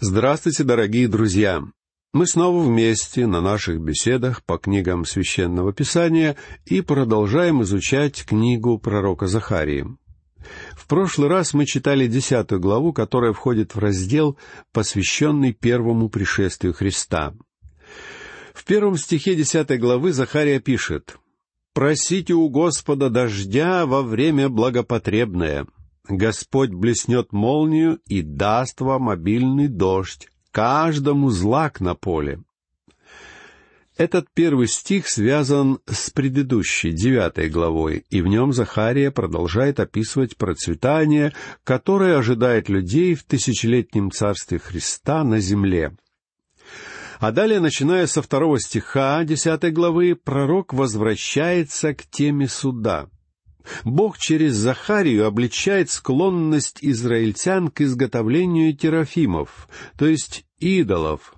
Здравствуйте, дорогие друзья! Мы снова вместе на наших беседах по книгам Священного Писания и продолжаем изучать книгу пророка Захарии. В прошлый раз мы читали десятую главу, которая входит в раздел, посвященный первому пришествию Христа. В первом стихе десятой главы Захария пишет «Просите у Господа дождя во время благопотребное, Господь блеснет молнию и даст вам обильный дождь, каждому злак на поле. Этот первый стих связан с предыдущей, девятой главой, и в нем Захария продолжает описывать процветание, которое ожидает людей в тысячелетнем царстве Христа на земле. А далее, начиная со второго стиха десятой главы, пророк возвращается к теме суда — Бог через Захарию обличает склонность израильтян к изготовлению терафимов, то есть идолов,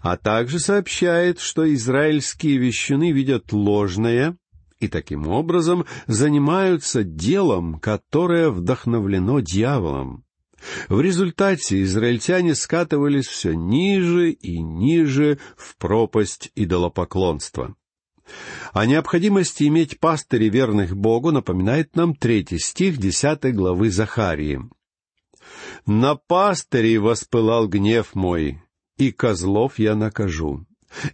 а также сообщает, что израильские вещуны видят ложное и таким образом занимаются делом, которое вдохновлено дьяволом. В результате израильтяне скатывались все ниже и ниже в пропасть идолопоклонства. О необходимости иметь пастырей верных Богу напоминает нам третий стих десятой главы Захарии. «На пастырей воспылал гнев мой, и козлов я накажу.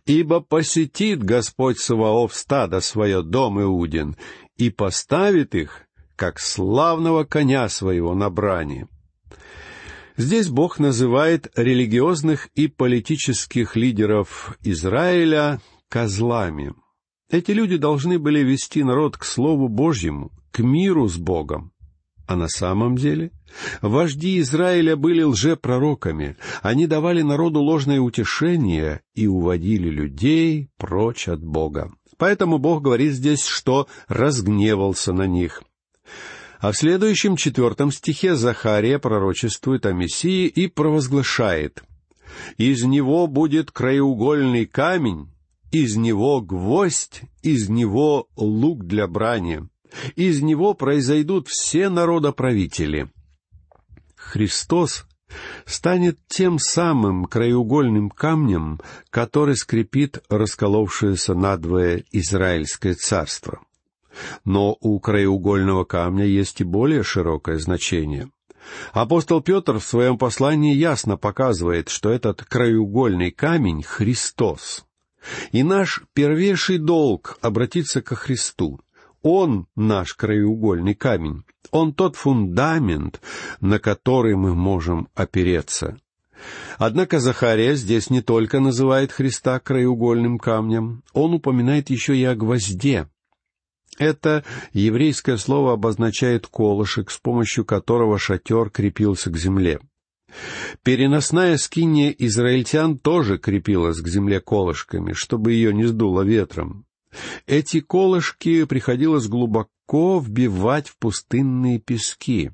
Ибо посетит Господь Саваоф стадо свое дом Иудин, и поставит их, как славного коня своего на брани». Здесь Бог называет религиозных и политических лидеров Израиля козлами — эти люди должны были вести народ к Слову Божьему, к миру с Богом. А на самом деле вожди Израиля были лжепророками, они давали народу ложное утешение и уводили людей прочь от Бога. Поэтому Бог говорит здесь, что разгневался на них. А в следующем четвертом стихе Захария пророчествует о Мессии и провозглашает «Из него будет краеугольный камень, из него гвоздь, из него лук для брани. Из него произойдут все народоправители. Христос станет тем самым краеугольным камнем, который скрепит расколовшееся надвое Израильское царство. Но у краеугольного камня есть и более широкое значение. Апостол Петр в своем послании ясно показывает, что этот краеугольный камень — Христос — и наш первейший долг — обратиться ко Христу. Он наш краеугольный камень. Он тот фундамент, на который мы можем опереться. Однако Захария здесь не только называет Христа краеугольным камнем, он упоминает еще и о гвозде. Это еврейское слово обозначает колышек, с помощью которого шатер крепился к земле. Переносная скиния израильтян тоже крепилась к земле колышками, чтобы ее не сдуло ветром. Эти колышки приходилось глубоко вбивать в пустынные пески.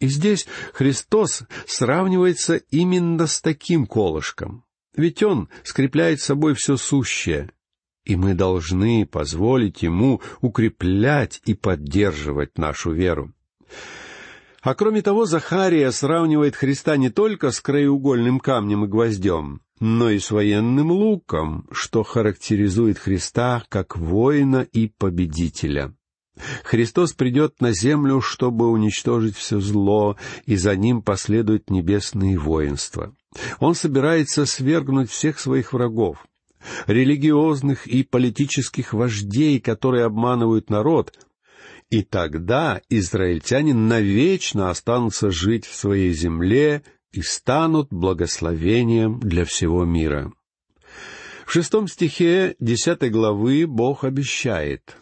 И здесь Христос сравнивается именно с таким колышком. Ведь Он скрепляет собой все сущее, и мы должны позволить Ему укреплять и поддерживать нашу веру. А кроме того, Захария сравнивает Христа не только с краеугольным камнем и гвоздем, но и с военным луком, что характеризует Христа как воина и победителя. Христос придет на землю, чтобы уничтожить все зло, и за ним последует небесные воинства. Он собирается свергнуть всех своих врагов, религиозных и политических вождей, которые обманывают народ, и тогда израильтяне навечно останутся жить в своей земле и станут благословением для всего мира. В шестом стихе десятой главы Бог обещает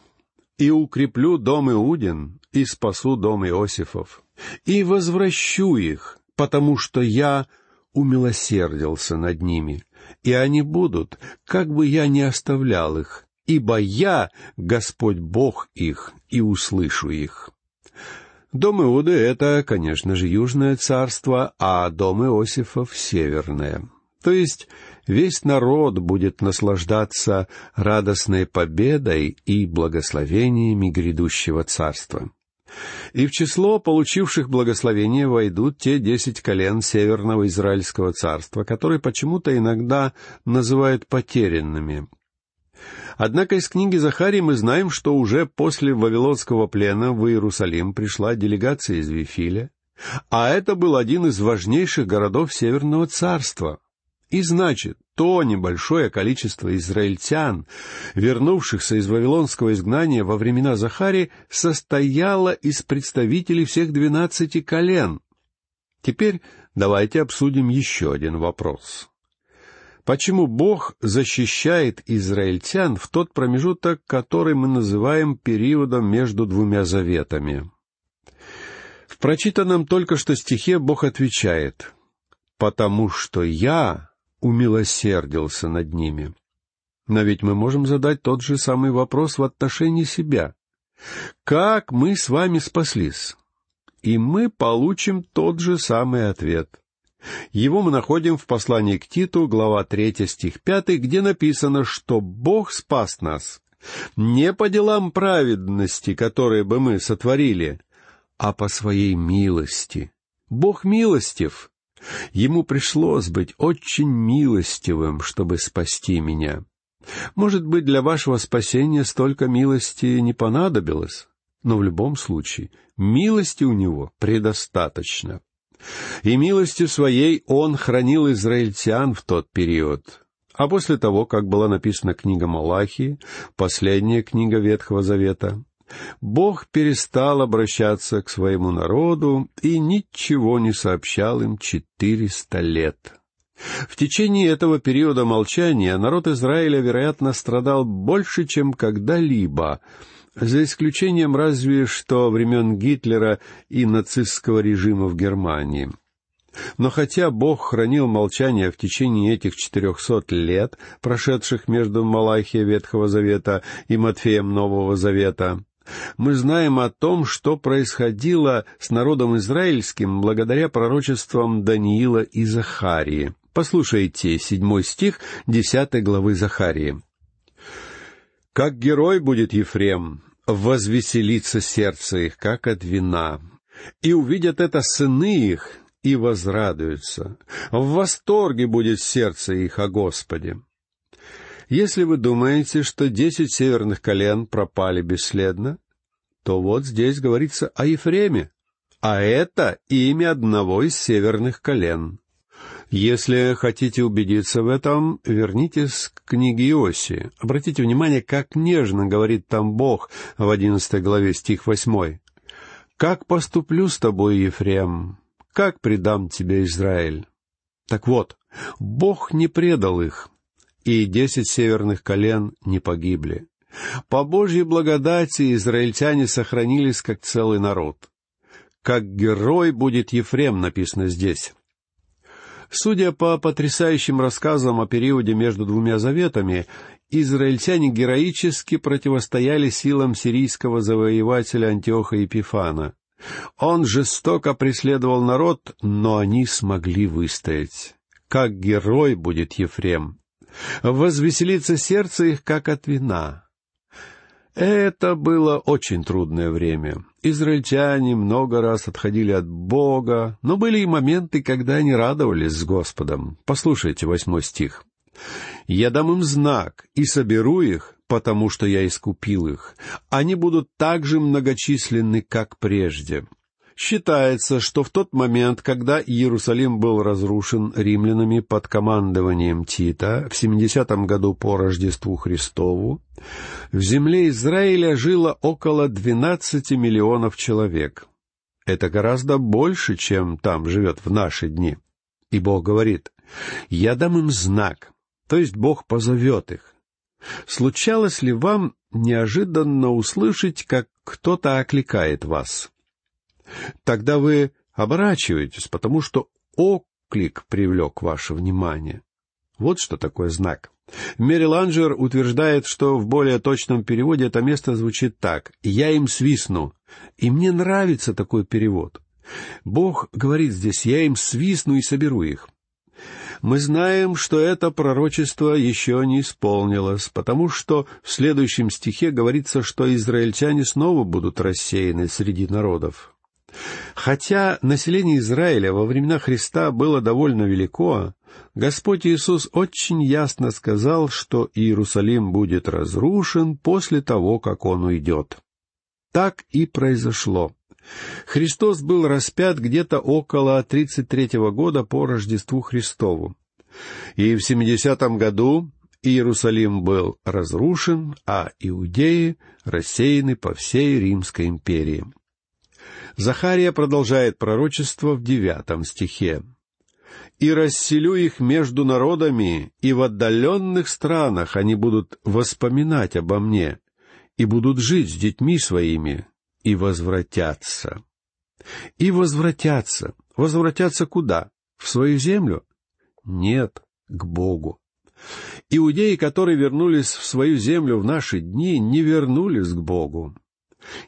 «И укреплю дом Иудин, и спасу дом Иосифов, и возвращу их, потому что я умилосердился над ними, и они будут, как бы я ни оставлял их, ибо я, Господь Бог их, и услышу их». Дом Иуды — это, конечно же, Южное царство, а дом Иосифов — Северное. То есть весь народ будет наслаждаться радостной победой и благословениями грядущего царства. И в число получивших благословение войдут те десять колен Северного Израильского царства, которые почему-то иногда называют потерянными. Однако из книги Захарии мы знаем, что уже после Вавилонского плена в Иерусалим пришла делегация из Вифиля, а это был один из важнейших городов Северного царства. И значит, то небольшое количество израильтян, вернувшихся из Вавилонского изгнания во времена Захари, состояло из представителей всех двенадцати колен. Теперь давайте обсудим еще один вопрос. Почему Бог защищает израильтян в тот промежуток, который мы называем периодом между двумя заветами? В прочитанном только что стихе Бог отвечает «Потому что я умилосердился над ними». Но ведь мы можем задать тот же самый вопрос в отношении себя. Как мы с вами спаслись? И мы получим тот же самый ответ. Его мы находим в послании к Титу, глава 3, стих 5, где написано, что Бог спас нас не по делам праведности, которые бы мы сотворили, а по своей милости. Бог милостив. Ему пришлось быть очень милостивым, чтобы спасти меня. Может быть, для вашего спасения столько милости не понадобилось, но в любом случае милости у него предостаточно. И милостью своей он хранил израильтян в тот период. А после того, как была написана книга Малахии, последняя книга Ветхого Завета, Бог перестал обращаться к своему народу и ничего не сообщал им четыреста лет. В течение этого периода молчания народ Израиля, вероятно, страдал больше, чем когда-либо, за исключением разве что времен Гитлера и нацистского режима в Германии. Но хотя Бог хранил молчание в течение этих четырехсот лет, прошедших между Малахией Ветхого Завета и Матфеем Нового Завета, мы знаем о том, что происходило с народом израильским благодаря пророчествам Даниила и Захарии. Послушайте седьмой стих десятой главы Захарии. Как герой будет Ефрем, возвеселится сердце их, как от вина. И увидят это сыны их, и возрадуются. В восторге будет сердце их о Господе. Если вы думаете, что десять северных колен пропали бесследно, то вот здесь говорится о Ефреме, а это имя одного из северных колен. Если хотите убедиться в этом, вернитесь к книге Иосии. Обратите внимание, как нежно говорит там Бог в одиннадцатой главе стих восьмой. «Как поступлю с тобой, Ефрем? Как предам тебе, Израиль?» Так вот, Бог не предал их, и десять северных колен не погибли. По Божьей благодати израильтяне сохранились как целый народ. Как герой будет Ефрем, написано здесь. Судя по потрясающим рассказам о периоде между двумя заветами, израильтяне героически противостояли силам сирийского завоевателя Антиоха Епифана. Он жестоко преследовал народ, но они смогли выстоять. Как герой будет Ефрем. Возвеселится сердце их, как от вина. Это было очень трудное время. Израильтяне много раз отходили от Бога, но были и моменты, когда они радовались с Господом. Послушайте восьмой стих. «Я дам им знак и соберу их, потому что я искупил их. Они будут так же многочисленны, как прежде. Считается, что в тот момент, когда Иерусалим был разрушен римлянами под командованием Тита в 70-м году по Рождеству Христову, в земле Израиля жило около 12 миллионов человек. Это гораздо больше, чем там живет в наши дни. И Бог говорит, «Я дам им знак», то есть Бог позовет их. Случалось ли вам неожиданно услышать, как кто-то окликает вас? Тогда вы оборачиваетесь, потому что оклик привлек ваше внимание. Вот что такое знак. Мэри Ланджер утверждает, что в более точном переводе это место звучит так «Я им свистну». И мне нравится такой перевод. Бог говорит здесь «Я им свистну и соберу их». Мы знаем, что это пророчество еще не исполнилось, потому что в следующем стихе говорится, что израильтяне снова будут рассеяны среди народов. Хотя население Израиля во времена Христа было довольно велико, Господь Иисус очень ясно сказал, что Иерусалим будет разрушен после того, как Он уйдет. Так и произошло. Христос был распят где-то около 33 года по Рождеству Христову. И в 70-м году Иерусалим был разрушен, а иудеи рассеяны по всей Римской империи. Захария продолжает пророчество в девятом стихе. «И расселю их между народами, и в отдаленных странах они будут воспоминать обо мне, и будут жить с детьми своими, и возвратятся». И возвратятся. Возвратятся куда? В свою землю? Нет, к Богу. Иудеи, которые вернулись в свою землю в наши дни, не вернулись к Богу.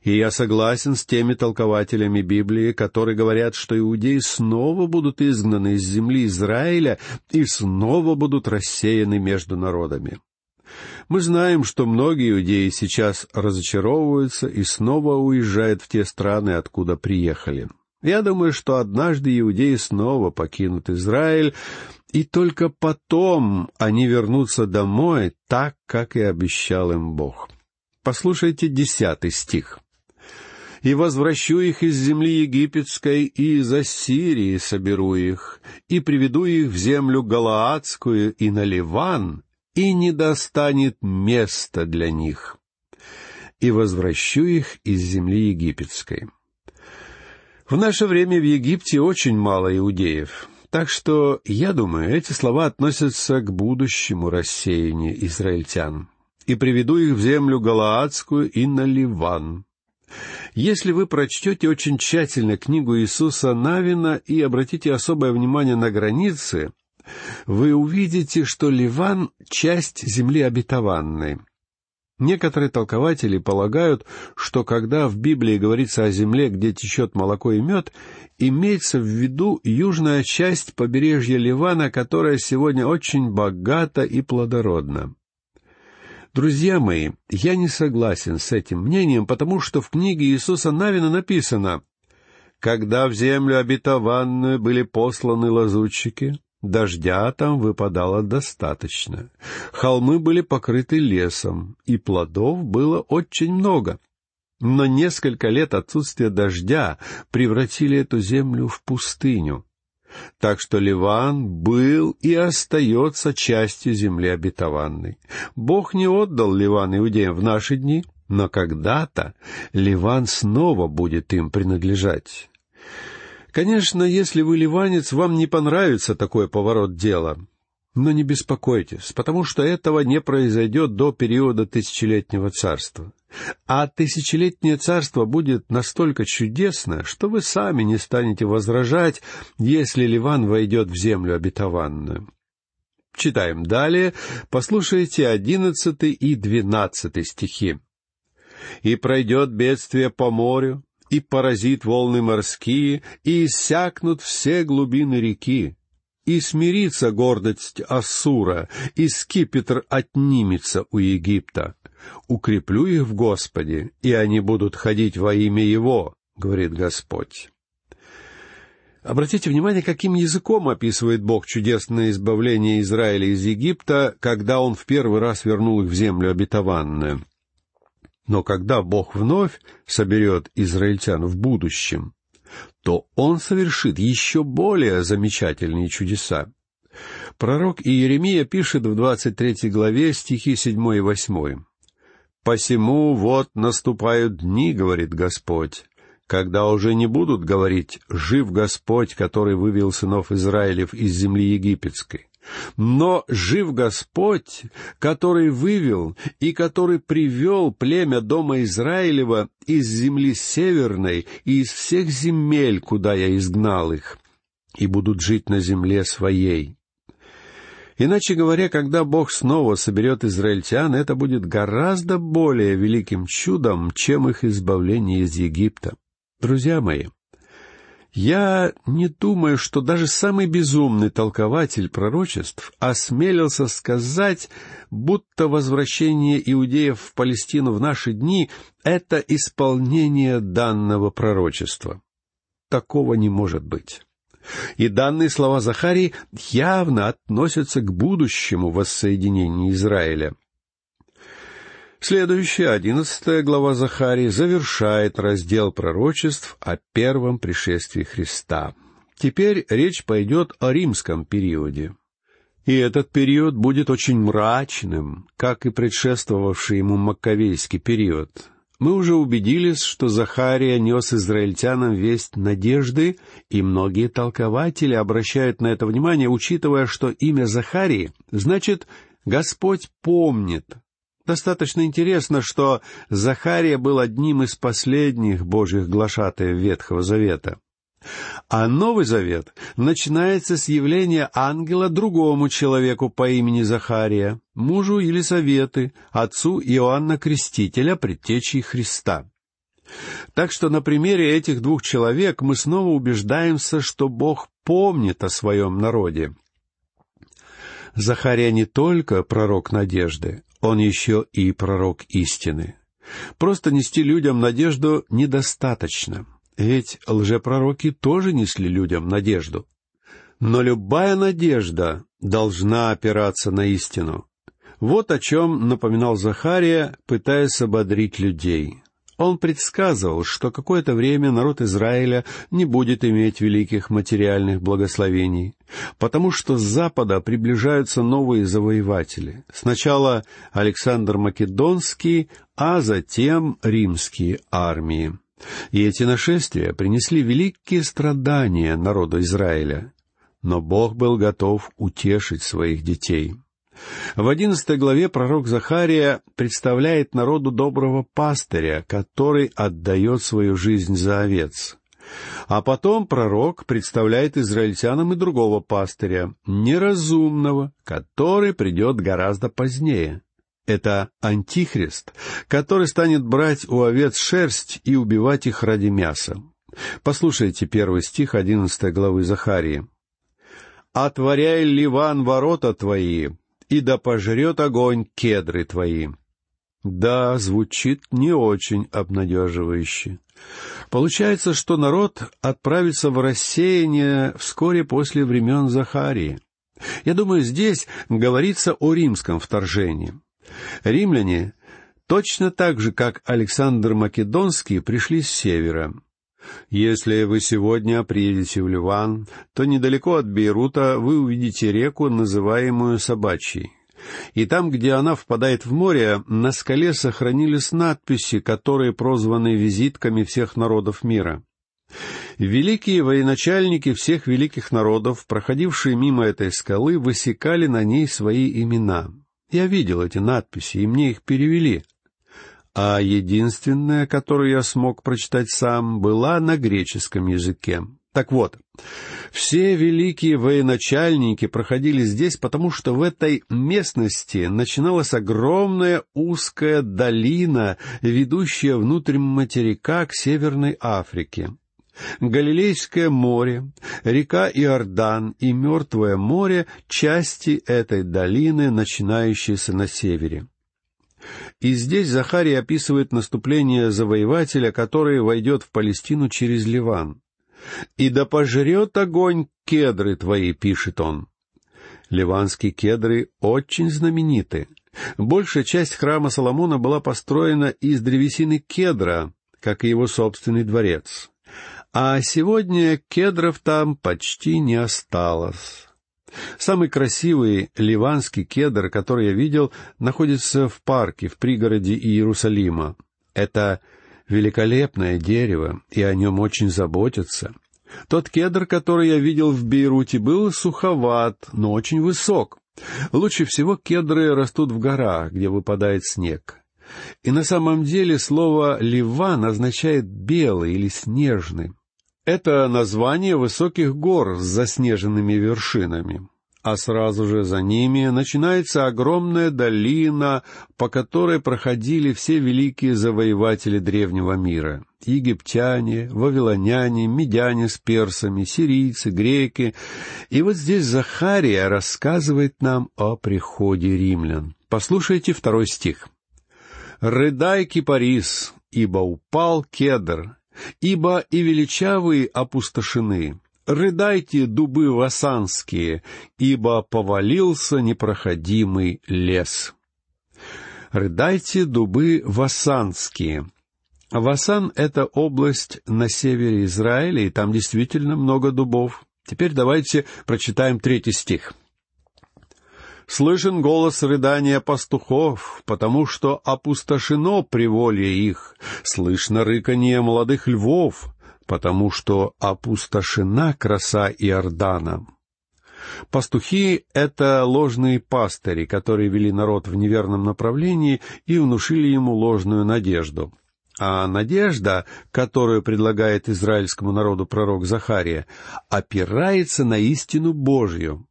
И я согласен с теми толкователями Библии, которые говорят, что иудеи снова будут изгнаны из земли Израиля и снова будут рассеяны между народами. Мы знаем, что многие иудеи сейчас разочаровываются и снова уезжают в те страны, откуда приехали. Я думаю, что однажды иудеи снова покинут Израиль, и только потом они вернутся домой так, как и обещал им Бог. Послушайте десятый стих. «И возвращу их из земли египетской, и из Ассирии соберу их, и приведу их в землю Галаадскую и на Ливан, и не достанет места для них. И возвращу их из земли египетской». В наше время в Египте очень мало иудеев, так что, я думаю, эти слова относятся к будущему рассеянию израильтян и приведу их в землю Галаадскую и на Ливан. Если вы прочтете очень тщательно книгу Иисуса Навина и обратите особое внимание на границы, вы увидите, что Ливан — часть земли обетованной. Некоторые толкователи полагают, что когда в Библии говорится о земле, где течет молоко и мед, имеется в виду южная часть побережья Ливана, которая сегодня очень богата и плодородна. Друзья мои, я не согласен с этим мнением, потому что в книге Иисуса Навина написано «Когда в землю обетованную были посланы лазутчики, дождя там выпадало достаточно, холмы были покрыты лесом, и плодов было очень много». Но несколько лет отсутствия дождя превратили эту землю в пустыню. Так что Ливан был и остается частью земли обетованной. Бог не отдал Ливан иудеям в наши дни, но когда-то Ливан снова будет им принадлежать. Конечно, если вы ливанец, вам не понравится такой поворот дела. Но не беспокойтесь, потому что этого не произойдет до периода тысячелетнего царства. А тысячелетнее царство будет настолько чудесно, что вы сами не станете возражать, если Ливан войдет в землю обетованную. Читаем далее, послушайте одиннадцатый и двенадцатый стихи. «И пройдет бедствие по морю, и поразит волны морские, и иссякнут все глубины реки, и смирится гордость Ассура, и скипетр отнимется у Египта. Укреплю их в Господе, и они будут ходить во имя Его, говорит Господь. Обратите внимание, каким языком описывает Бог чудесное избавление Израиля из Египта, когда Он в первый раз вернул их в землю обетованную. Но когда Бог вновь соберет израильтян в будущем, то он совершит еще более замечательные чудеса. Пророк Иеремия пишет в двадцать третьей главе стихи седьмой и восьмой. «Посему вот наступают дни, — говорит Господь, — когда уже не будут говорить «Жив Господь, который вывел сынов Израилев из земли египетской», но жив Господь, который вывел и который привел племя дома Израилева из земли северной и из всех земель, куда я изгнал их, и будут жить на земле своей. Иначе говоря, когда Бог снова соберет израильтян, это будет гораздо более великим чудом, чем их избавление из Египта. Друзья мои, Я не думаю, что даже самый безумный толкователь пророчеств осмелился сказать, будто возвращение иудеев в Палестину в наши дни — это исполнение данного пророчества. Такого не может быть. И данные слова Захарии явно относятся к будущему воссоединению Израиля. Следующая, одиннадцатая глава Захарии, завершает раздел пророчеств о первом пришествии Христа. Теперь речь пойдет о римском периоде. И этот период будет очень мрачным, как и предшествовавший ему Маккавейский период. Мы уже убедились, что Захария нес израильтянам весть надежды, и многие толкователи обращают на это внимание, учитывая, что имя Захарии значит «Господь помнит», Достаточно интересно, что Захария был одним из последних божьих глашатаев Ветхого Завета. А Новый Завет начинается с явления ангела другому человеку по имени Захария, мужу Елисаветы, отцу Иоанна Крестителя, предтечей Христа. Так что на примере этих двух человек мы снова убеждаемся, что Бог помнит о своем народе. Захария не только пророк надежды, он еще и пророк истины. Просто нести людям надежду недостаточно, ведь лжепророки тоже несли людям надежду. Но любая надежда должна опираться на истину. Вот о чем напоминал Захария, пытаясь ободрить людей. Он предсказывал, что какое-то время народ Израиля не будет иметь великих материальных благословений, потому что с запада приближаются новые завоеватели. Сначала Александр Македонский, а затем римские армии. И эти нашествия принесли великие страдания народу Израиля. Но Бог был готов утешить своих детей. В одиннадцатой главе пророк Захария представляет народу доброго пастыря, который отдает свою жизнь за овец. А потом пророк представляет израильтянам и другого пастыря, неразумного, который придет гораздо позднее. Это Антихрист, который станет брать у овец шерсть и убивать их ради мяса. Послушайте первый стих одиннадцатой главы Захарии. «Отворяй, Ливан, ворота твои, и да пожрет огонь кедры твои». Да, звучит не очень обнадеживающе. Получается, что народ отправится в рассеяние вскоре после времен Захарии. Я думаю, здесь говорится о римском вторжении. Римляне точно так же, как Александр Македонский, пришли с севера. Если вы сегодня приедете в Ливан, то недалеко от Бейрута вы увидите реку, называемую Собачьей. И там, где она впадает в море, на скале сохранились надписи, которые прозваны визитками всех народов мира. Великие военачальники всех великих народов, проходившие мимо этой скалы, высекали на ней свои имена. Я видел эти надписи, и мне их перевели а единственная, которую я смог прочитать сам, была на греческом языке. Так вот, все великие военачальники проходили здесь, потому что в этой местности начиналась огромная узкая долина, ведущая внутрь материка к Северной Африке. Галилейское море, река Иордан и Мертвое море — части этой долины, начинающиеся на севере. И здесь Захарий описывает наступление завоевателя, который войдет в Палестину через Ливан. «И да пожрет огонь кедры твои», — пишет он. Ливанские кедры очень знамениты. Большая часть храма Соломона была построена из древесины кедра, как и его собственный дворец. А сегодня кедров там почти не осталось. Самый красивый ливанский кедр, который я видел, находится в парке в пригороде Иерусалима. Это великолепное дерево, и о нем очень заботятся. Тот кедр, который я видел в Бейруте, был суховат, но очень высок. Лучше всего кедры растут в горах, где выпадает снег. И на самом деле слово «ливан» означает «белый» или «снежный». Это название высоких гор с заснеженными вершинами. а сразу же за ними начинается огромная долина, по которой проходили все великие завоеватели древнего мира. Египтяне, вавилоняне, медяне с персами, сирийцы, греки. И вот здесь Захария рассказывает нам о приходе римлян. Послушайте второй стих. «Рыдай, кипарис, ибо упал кедр, ибо и величавые опустошены, рыдайте, дубы васанские, ибо повалился непроходимый лес. Рыдайте, дубы васанские. Васан — это область на севере Израиля, и там действительно много дубов. Теперь давайте прочитаем третий стих. «Слышен голос рыдания пастухов, потому что опустошено приволье их, слышно рыканье молодых львов, потому что опустошена краса Иордана. Пастухи — это ложные пастыри, которые вели народ в неверном направлении и внушили ему ложную надежду. А надежда, которую предлагает израильскому народу пророк Захария, опирается на истину Божью.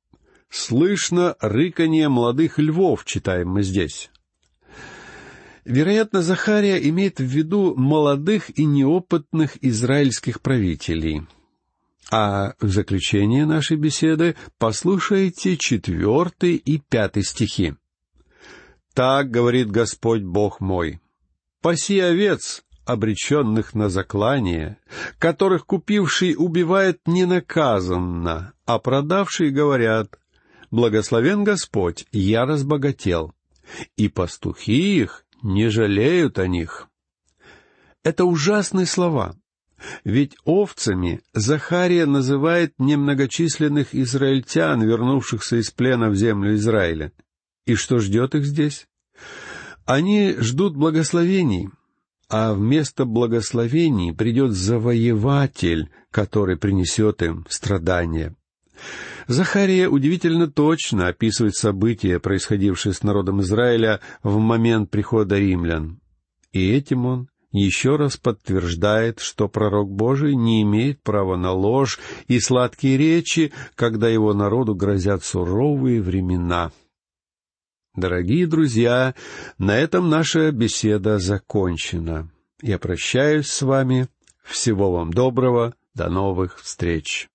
«Слышно рыканье молодых львов», читаем мы здесь. Вероятно, Захария имеет в виду молодых и неопытных израильских правителей. А в заключение нашей беседы послушайте четвертый и пятый стихи. «Так говорит Господь Бог мой, паси овец, обреченных на заклание, которых купивший убивает ненаказанно, а продавшие говорят, «Благословен Господь, я разбогател». И пастухи их не жалеют о них. Это ужасные слова. Ведь овцами Захария называет немногочисленных израильтян, вернувшихся из плена в землю Израиля. И что ждет их здесь? Они ждут благословений, а вместо благословений придет завоеватель, который принесет им страдания. Захария удивительно точно описывает события, происходившие с народом Израиля в момент прихода римлян. И этим он еще раз подтверждает, что пророк Божий не имеет права на ложь и сладкие речи, когда его народу грозят суровые времена. Дорогие друзья, на этом наша беседа закончена. Я прощаюсь с вами. Всего вам доброго. До новых встреч.